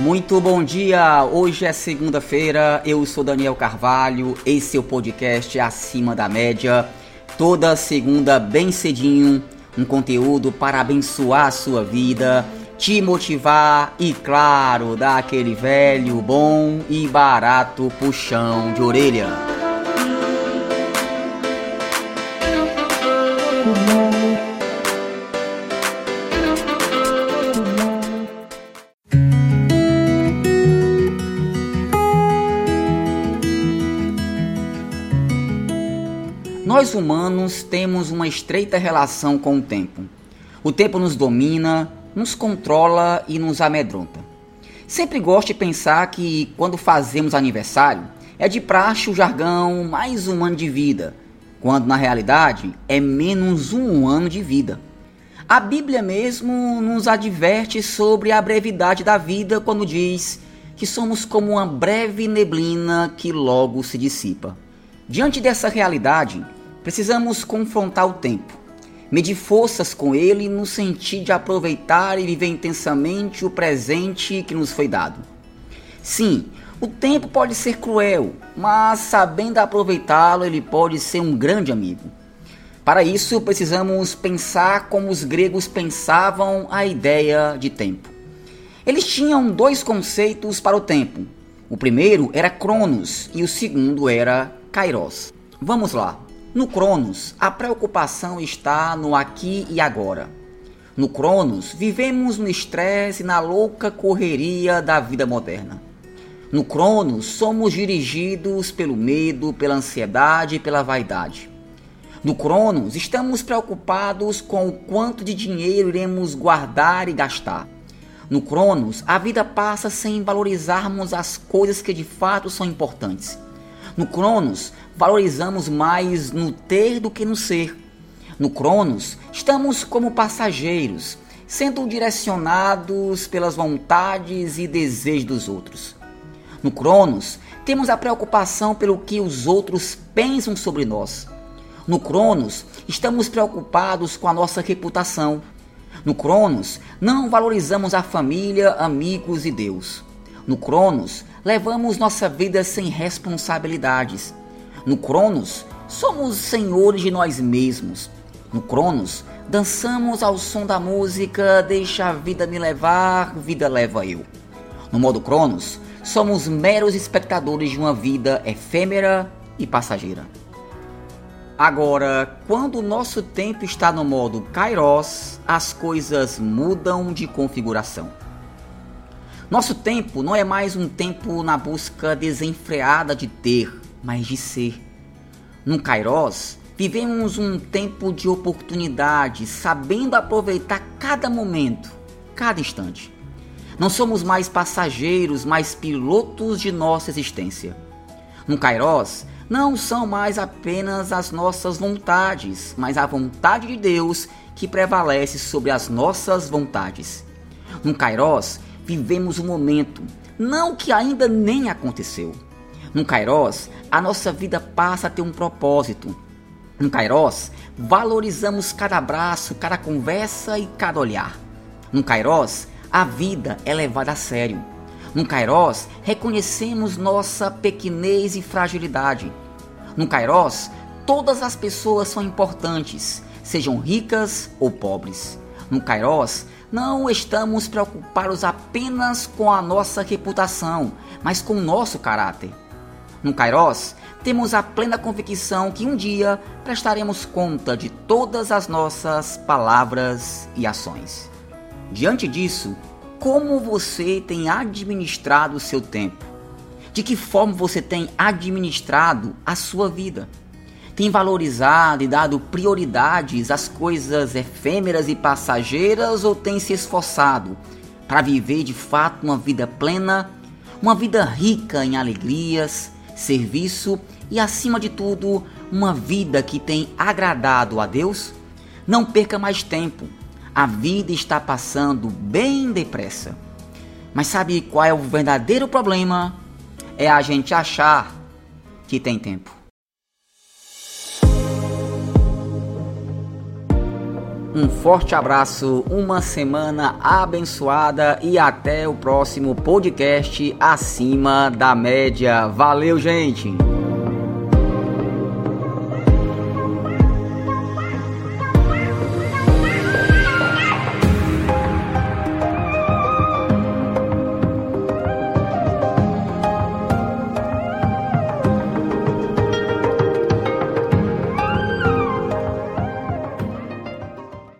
Muito bom dia! Hoje é segunda-feira, eu sou Daniel Carvalho, esse é o podcast Acima da Média. Toda segunda, bem cedinho, um conteúdo para abençoar a sua vida, te motivar e, claro, dar aquele velho, bom e barato puxão de orelha. Nós humanos temos uma estreita relação com o tempo. O tempo nos domina, nos controla e nos amedronta. Sempre gosto de pensar que quando fazemos aniversário é de praxe o jargão mais um ano de vida, quando na realidade é menos um ano de vida. A Bíblia mesmo nos adverte sobre a brevidade da vida quando diz que somos como uma breve neblina que logo se dissipa. Diante dessa realidade, Precisamos confrontar o tempo, medir forças com ele no sentido de aproveitar e viver intensamente o presente que nos foi dado. Sim, o tempo pode ser cruel, mas sabendo aproveitá-lo, ele pode ser um grande amigo. Para isso, precisamos pensar como os gregos pensavam a ideia de tempo. Eles tinham dois conceitos para o tempo. O primeiro era Cronos e o segundo era Kairos. Vamos lá. No Cronos, a preocupação está no aqui e agora. No Cronos, vivemos no estresse e na louca correria da vida moderna. No Cronos, somos dirigidos pelo medo, pela ansiedade e pela vaidade. No Cronos, estamos preocupados com o quanto de dinheiro iremos guardar e gastar. No Cronos, a vida passa sem valorizarmos as coisas que de fato são importantes. No Cronos, valorizamos mais no ter do que no ser. No Cronos, estamos como passageiros, sendo direcionados pelas vontades e desejos dos outros. No Cronos, temos a preocupação pelo que os outros pensam sobre nós. No Cronos, estamos preocupados com a nossa reputação. No Cronos, não valorizamos a família, amigos e Deus. No Cronos, levamos nossa vida sem responsabilidades. No Cronos, somos senhores de nós mesmos. No Cronos, dançamos ao som da música Deixa a vida me levar, vida leva eu. No modo Cronos, somos meros espectadores de uma vida efêmera e passageira. Agora, quando o nosso tempo está no modo Kairos, as coisas mudam de configuração. Nosso tempo não é mais um tempo na busca desenfreada de ter, mas de ser. No Kairos, vivemos um tempo de oportunidade, sabendo aproveitar cada momento, cada instante. Não somos mais passageiros, mas pilotos de nossa existência. No Kairos, não são mais apenas as nossas vontades, mas a vontade de Deus que prevalece sobre as nossas vontades. No Kairos, vivemos um momento, não que ainda nem aconteceu. No Kairos, a nossa vida passa a ter um propósito. No Kairos, valorizamos cada abraço, cada conversa e cada olhar. No Kairos, a vida é levada a sério. No Kairos, reconhecemos nossa pequenez e fragilidade. No Kairos, todas as pessoas são importantes, sejam ricas ou pobres. No Kairos, não estamos preocupados apenas com a nossa reputação, mas com o nosso caráter. No Kairos, temos a plena convicção que um dia prestaremos conta de todas as nossas palavras e ações. Diante disso, como você tem administrado o seu tempo? De que forma você tem administrado a sua vida? Tem valorizado e dado prioridades às coisas efêmeras e passageiras ou tem se esforçado para viver de fato uma vida plena, uma vida rica em alegrias, serviço e, acima de tudo, uma vida que tem agradado a Deus? Não perca mais tempo. A vida está passando bem depressa. Mas sabe qual é o verdadeiro problema? É a gente achar que tem tempo. Um forte abraço, uma semana abençoada e até o próximo podcast acima da média. Valeu, gente!